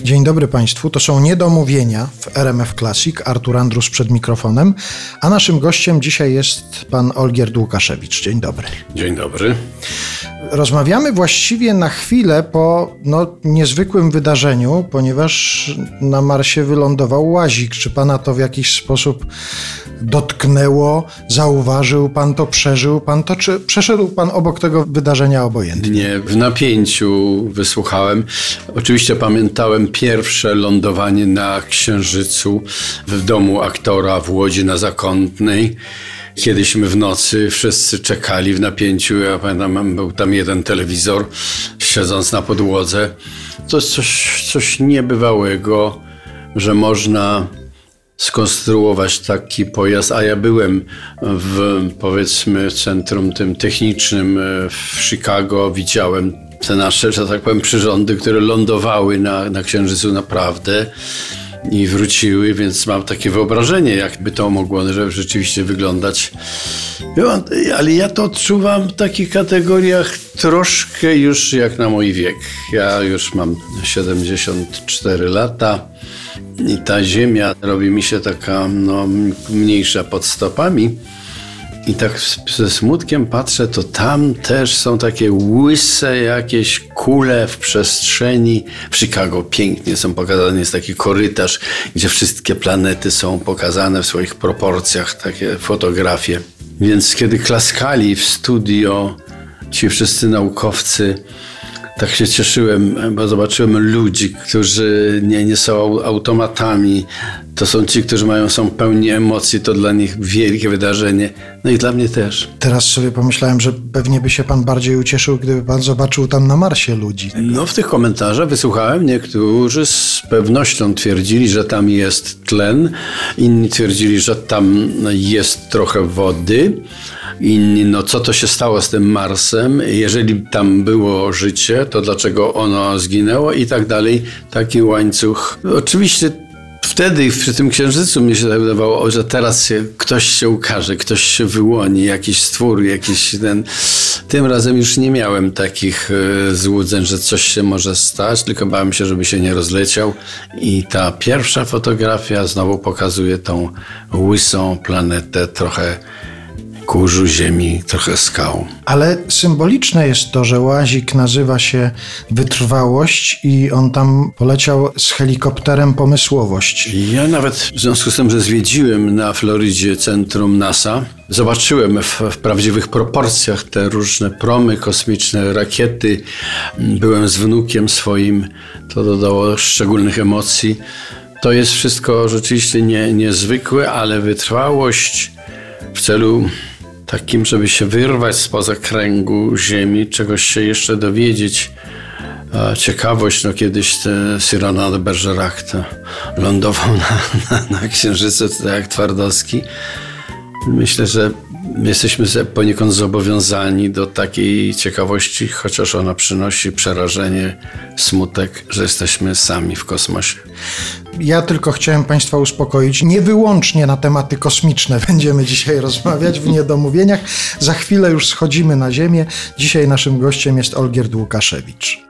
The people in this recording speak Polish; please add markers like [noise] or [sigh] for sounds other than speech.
Dzień dobry Państwu. To są niedomówienia w RMF Classic. Artur Andrus przed mikrofonem. A naszym gościem dzisiaj jest pan Olgierd Łukaszewicz. Dzień dobry. Dzień dobry. Rozmawiamy właściwie na chwilę po no, niezwykłym wydarzeniu, ponieważ na Marsie wylądował łazik. Czy pana to w jakiś sposób dotknęło? Zauważył pan to, przeżył pan to, czy przeszedł pan obok tego wydarzenia obojętnie? Nie, w napięciu wysłuchałem. Oczywiście pamiętałem pierwsze lądowanie na Księżycu w domu aktora w Łodzi na Zakątnej. Kiedyśmy w nocy wszyscy czekali w napięciu. Ja pamiętam, był tam jeden telewizor, siedząc na podłodze. To jest coś, coś niebywałego, że można skonstruować taki pojazd, a ja byłem w powiedzmy centrum tym technicznym w Chicago, widziałem te nasze, że tak powiem, przyrządy, które lądowały na, na Księżycu naprawdę i wróciły, więc mam takie wyobrażenie, jakby to mogło rzeczywiście wyglądać. Ale ja to odczuwam w takich kategoriach troszkę już jak na mój wiek. Ja już mam 74 lata i ta ziemia robi mi się taka no, mniejsza pod stopami. I tak ze smutkiem patrzę, to tam też są takie łyse jakieś kule w przestrzeni. W Chicago pięknie są pokazane, jest taki korytarz, gdzie wszystkie planety są pokazane w swoich proporcjach, takie fotografie. Więc kiedy klaskali w studio ci wszyscy naukowcy, tak się cieszyłem, bo zobaczyłem ludzi, którzy nie, nie są automatami. To są ci, którzy mają, są pełni emocji, to dla nich wielkie wydarzenie. No i dla mnie też. Teraz sobie pomyślałem, że pewnie by się pan bardziej ucieszył, gdyby pan zobaczył tam na Marsie ludzi. No w tych komentarzach wysłuchałem, niektórzy z pewnością twierdzili, że tam jest tlen, inni twierdzili, że tam jest trochę wody. Inni, no co to się stało z tym Marsem? Jeżeli tam było życie, to dlaczego ono zginęło i tak dalej. Taki łańcuch. Oczywiście wtedy przy tym księżycu mi się wydawało, że teraz się, ktoś się ukaże, ktoś się wyłoni, jakiś stwór, jakiś ten. Tym razem już nie miałem takich e, złudzeń, że coś się może stać, tylko bałem się, żeby się nie rozleciał. I ta pierwsza fotografia znowu pokazuje tą łysą planetę, trochę kurzu ziemi, trochę skał. Ale symboliczne jest to, że łazik nazywa się Wytrwałość i on tam poleciał z helikopterem Pomysłowość. Ja nawet w związku z tym, że zwiedziłem na Florydzie centrum NASA, zobaczyłem w, w prawdziwych proporcjach te różne promy kosmiczne, rakiety. Byłem z wnukiem swoim, to dodało szczególnych emocji. To jest wszystko rzeczywiście nie, niezwykłe, ale wytrwałość w celu takim, żeby się wyrwać spoza kręgu Ziemi, czegoś się jeszcze dowiedzieć. Ciekawość, no kiedyś Cyrano de Bergerac lądował [laughs] na, na, na Księżycu, tak jak Twardowski. Myślę, że jesteśmy poniekąd zobowiązani do takiej ciekawości, chociaż ona przynosi przerażenie, smutek, że jesteśmy sami w kosmosie. Ja tylko chciałem Państwa uspokoić. Nie wyłącznie na tematy kosmiczne [laughs] będziemy dzisiaj rozmawiać w niedomówieniach. Za chwilę już schodzimy na Ziemię. Dzisiaj naszym gościem jest Olgierd Łukaszewicz.